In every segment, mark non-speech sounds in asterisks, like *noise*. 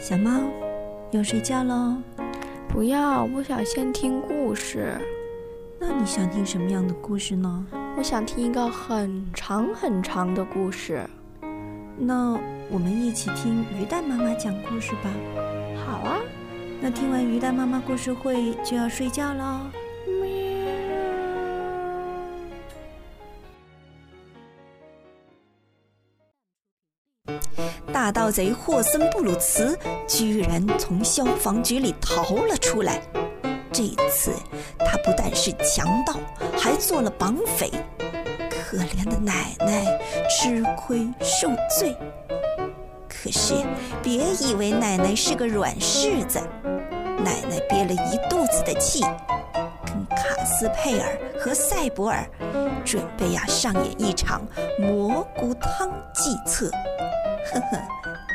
小猫，要睡觉喽？不要，我想先听故事。那你想听什么样的故事呢？我想听一个很长很长的故事。那我们一起听鱼蛋妈妈讲故事吧。好啊。那听完鱼蛋妈妈故事会就要睡觉喽。盗贼霍森布鲁茨居然从消防局里逃了出来。这次他不但是强盗，还做了绑匪。可怜的奶奶吃亏受罪。可是别以为奶奶是个软柿子，奶奶憋了一肚子的气，跟卡斯佩尔和赛博尔准备呀上演一场蘑菇汤计策。呵呵，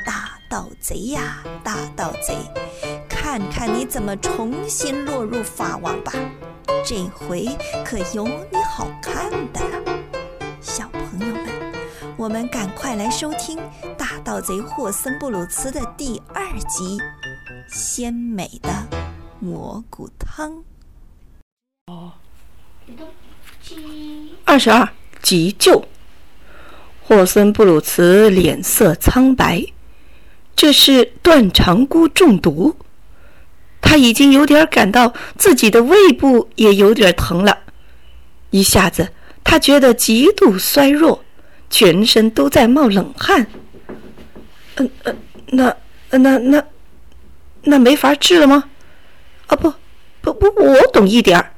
大盗贼呀，大盗贼，看看你怎么重新落入法网吧！这回可有你好看的了，小朋友们，我们赶快来收听《大盗贼霍森布鲁茨》的第二集《鲜美的蘑菇汤》。哦，二十二急救。霍森布鲁茨脸色苍白，这是断肠菇中毒。他已经有点感到自己的胃部也有点疼了，一下子他觉得极度衰弱，全身都在冒冷汗。嗯嗯，那那那那没法治了吗？啊不不不，我懂一点儿。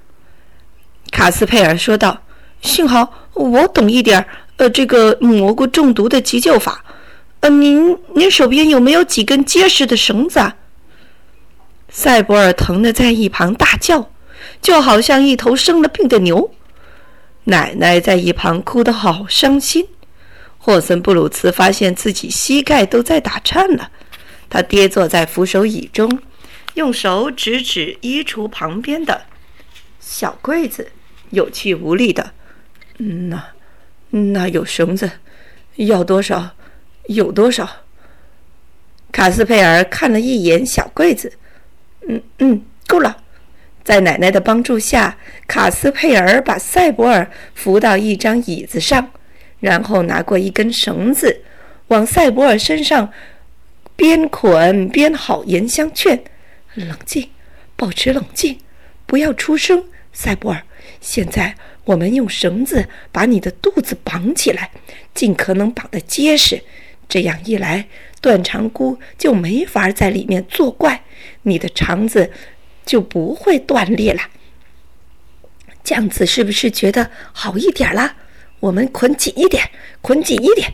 卡斯佩尔说道：“幸好我懂一点。”呃，这个蘑菇中毒的急救法，呃，您您手边有没有几根结实的绳子？啊？赛博尔疼得在一旁大叫，就好像一头生了病的牛。奶奶在一旁哭得好伤心。霍森布鲁茨发现自己膝盖都在打颤了，他跌坐在扶手椅中，用手指指衣橱旁边的小柜子，有气无力的，嗯那。那有绳子，要多少？有多少？卡斯佩尔看了一眼小柜子，嗯嗯，够了。在奶奶的帮助下，卡斯佩尔把赛博尔扶到一张椅子上，然后拿过一根绳子，往赛博尔身上边捆边好言相劝：“冷静，保持冷静，不要出声。”赛博尔，现在。我们用绳子把你的肚子绑起来，尽可能绑得结实。这样一来，断肠菇就没法在里面作怪，你的肠子就不会断裂了。这样子是不是觉得好一点了？我们捆紧一点，捆紧一点。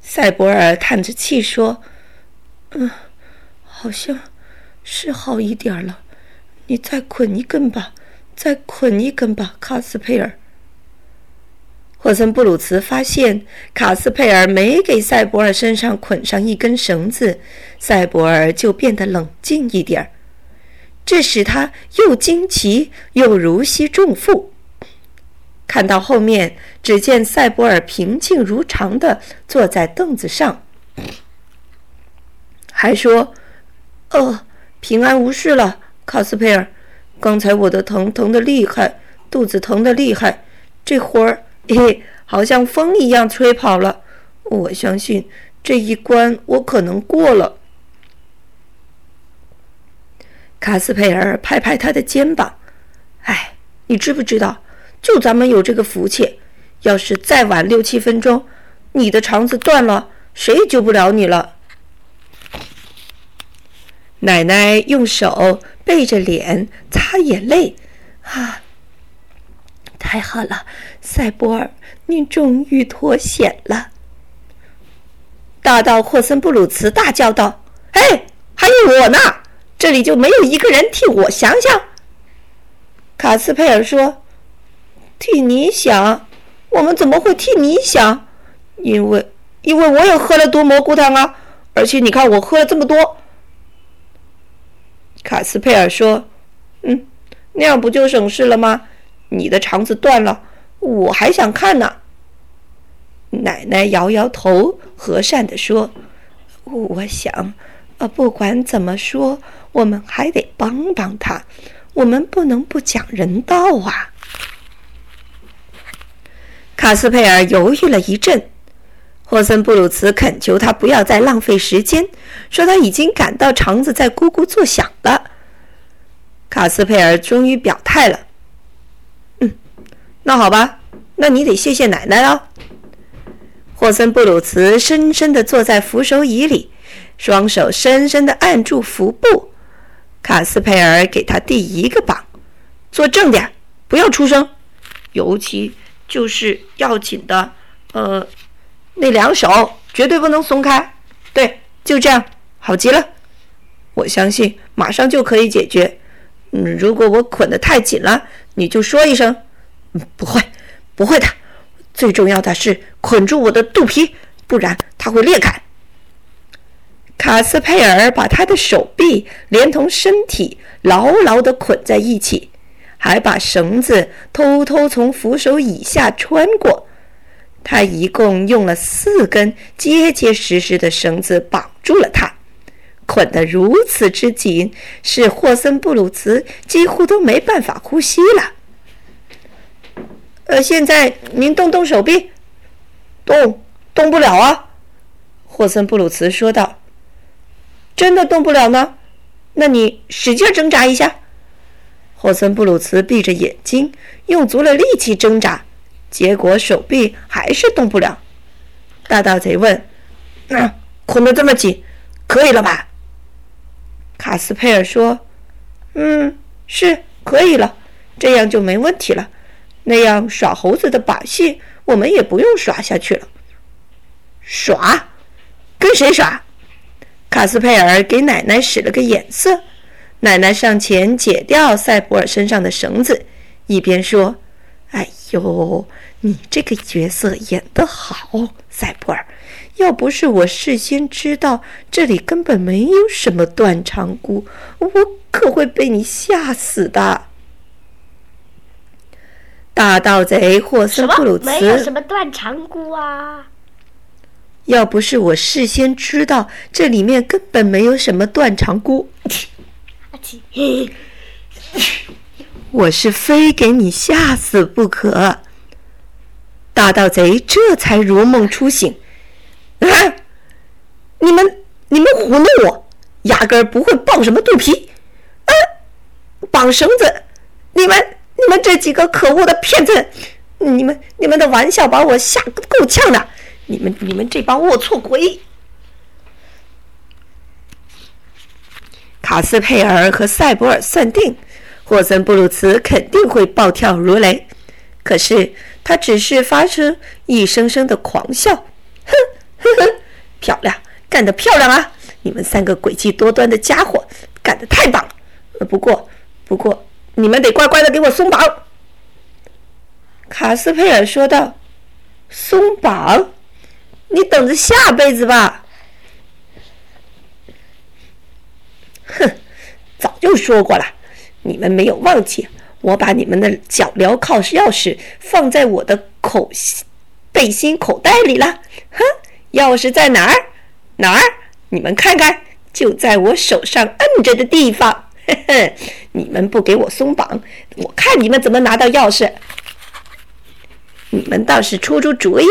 赛博尔叹着气说：“嗯，好像是好一点了。你再捆一根吧。”再捆一根吧，卡斯佩尔。霍森布鲁茨发现卡斯佩尔没给赛博尔身上捆上一根绳子，赛博尔就变得冷静一点儿，这使他又惊奇又如释重负。看到后面，只见赛博尔平静如常地坐在凳子上，还说：“哦，平安无事了，卡斯佩尔。”刚才我的疼疼的厉害，肚子疼的厉害，这会儿 *laughs* 嘿，好像风一样吹跑了。我相信这一关我可能过了。卡斯佩尔拍拍他的肩膀：“哎，你知不知道，就咱们有这个福气，要是再晚六七分钟，你的肠子断了，谁也救不了你了。”奶奶用手背着脸擦眼泪，啊，太好了，赛博尔，你终于脱险了！大盗霍森布鲁茨大叫道：“哎，还有我呢，这里就没有一个人替我想想？”卡斯佩尔说：“替你想？我们怎么会替你想？因为，因为我也喝了毒蘑菇汤啊，而且你看，我喝了这么多。”卡斯佩尔说：“嗯，那样不就省事了吗？你的肠子断了，我还想看呢。”奶奶摇摇头，和善地说：“我想，呃，不管怎么说，我们还得帮帮他，我们不能不讲人道啊。卡斯佩尔犹豫了一阵，霍森布鲁茨恳求他不要再浪费时间，说他已经感到肠子在咕咕作响了。卡斯佩尔终于表态了：“嗯，那好吧，那你得谢谢奶奶了。”霍森布鲁茨深深地坐在扶手椅里，双手深深地按住腹部。卡斯佩尔给他递一个绑：“坐正点，不要出声，尤其……”就是要紧的，呃，那两手绝对不能松开。对，就这样，好极了。我相信马上就可以解决。嗯，如果我捆得太紧了，你就说一声。嗯不会，不会的。最重要的是捆住我的肚皮，不然它会裂开。卡斯佩尔把他的手臂连同身体牢牢地捆在一起。还把绳子偷偷从扶手以下穿过，他一共用了四根结结实实的绳子绑住了他，捆得如此之紧，使霍森布鲁茨几乎都没办法呼吸了。呃，现在您动动手臂，动动不了啊，霍森布鲁茨说道。真的动不了呢？那你使劲挣扎一下。霍森布鲁茨闭着眼睛，用足了力气挣扎，结果手臂还是动不了。大盗贼问：“那捆得这么紧，可以了吧？”卡斯佩尔说：“嗯，是可以了，这样就没问题了。那样耍猴子的把戏，我们也不用耍下去了。耍？跟谁耍？”卡斯佩尔给奶奶使了个眼色。奶奶上前解掉赛博尔身上的绳子，一边说：“哎呦，你这个角色演得好，赛博尔！要不是我事先知道这里根本没有什么断肠菇，我可会被你吓死的。”大盗贼霍森布鲁茨，没有什么断肠菇啊！要不是我事先知道这里面根本没有什么断肠菇。我是非给你吓死不可！大盗贼这才如梦初醒。啊！你们你们糊弄我，压根儿不会抱什么肚皮。啊！绑绳子！你们你们这几个可恶的骗子！你们你们的玩笑把我吓够呛的！你们你们这帮龌龊鬼！卡斯佩尔和塞博尔算定，霍森布鲁茨肯定会暴跳如雷。可是他只是发出一声声的狂笑，哼哼哼！漂亮，干得漂亮啊！你们三个诡计多端的家伙，干得太棒了。不过，不过，你们得乖乖的给我松绑。卡斯佩尔说道：“松绑？你等着下辈子吧。”哼，早就说过了，你们没有忘记。我把你们的脚镣铐钥匙放在我的口背心口袋里了。哼，钥匙在哪儿？哪儿？你们看看，就在我手上摁着的地方。呵呵，你们不给我松绑，我看你们怎么拿到钥匙。你们倒是出出主意，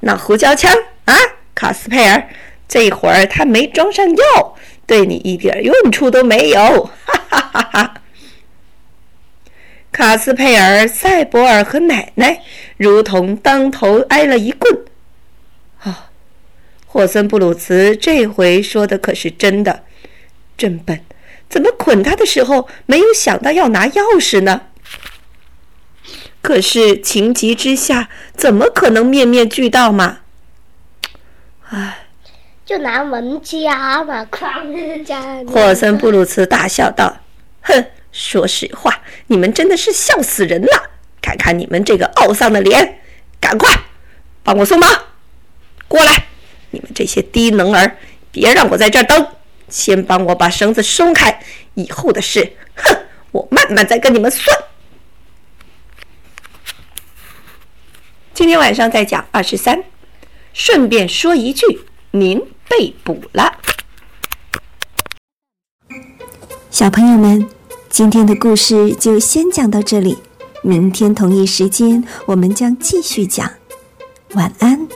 那胡椒枪啊，卡斯佩尔，这会儿他没装上药。对你一点用处都没有，哈哈哈哈！卡斯佩尔、塞博尔和奶奶如同当头挨了一棍。啊，霍森布鲁茨这回说的可是真的，真笨！怎么捆他的时候没有想到要拿钥匙呢？可是情急之下，怎么可能面面俱到嘛？唉。就拿门夹嘛，哐夹。霍森布鲁茨大笑道：“哼，说实话，你们真的是笑死人了！看看你们这个懊丧的脸，赶快帮我松绑，过来！你们这些低能儿，别让我在这儿等，先帮我把绳子松开。以后的事，哼，我慢慢再跟你们算。今天晚上再讲二十三。顺便说一句。”您被捕了。小朋友们，今天的故事就先讲到这里，明天同一时间我们将继续讲。晚安。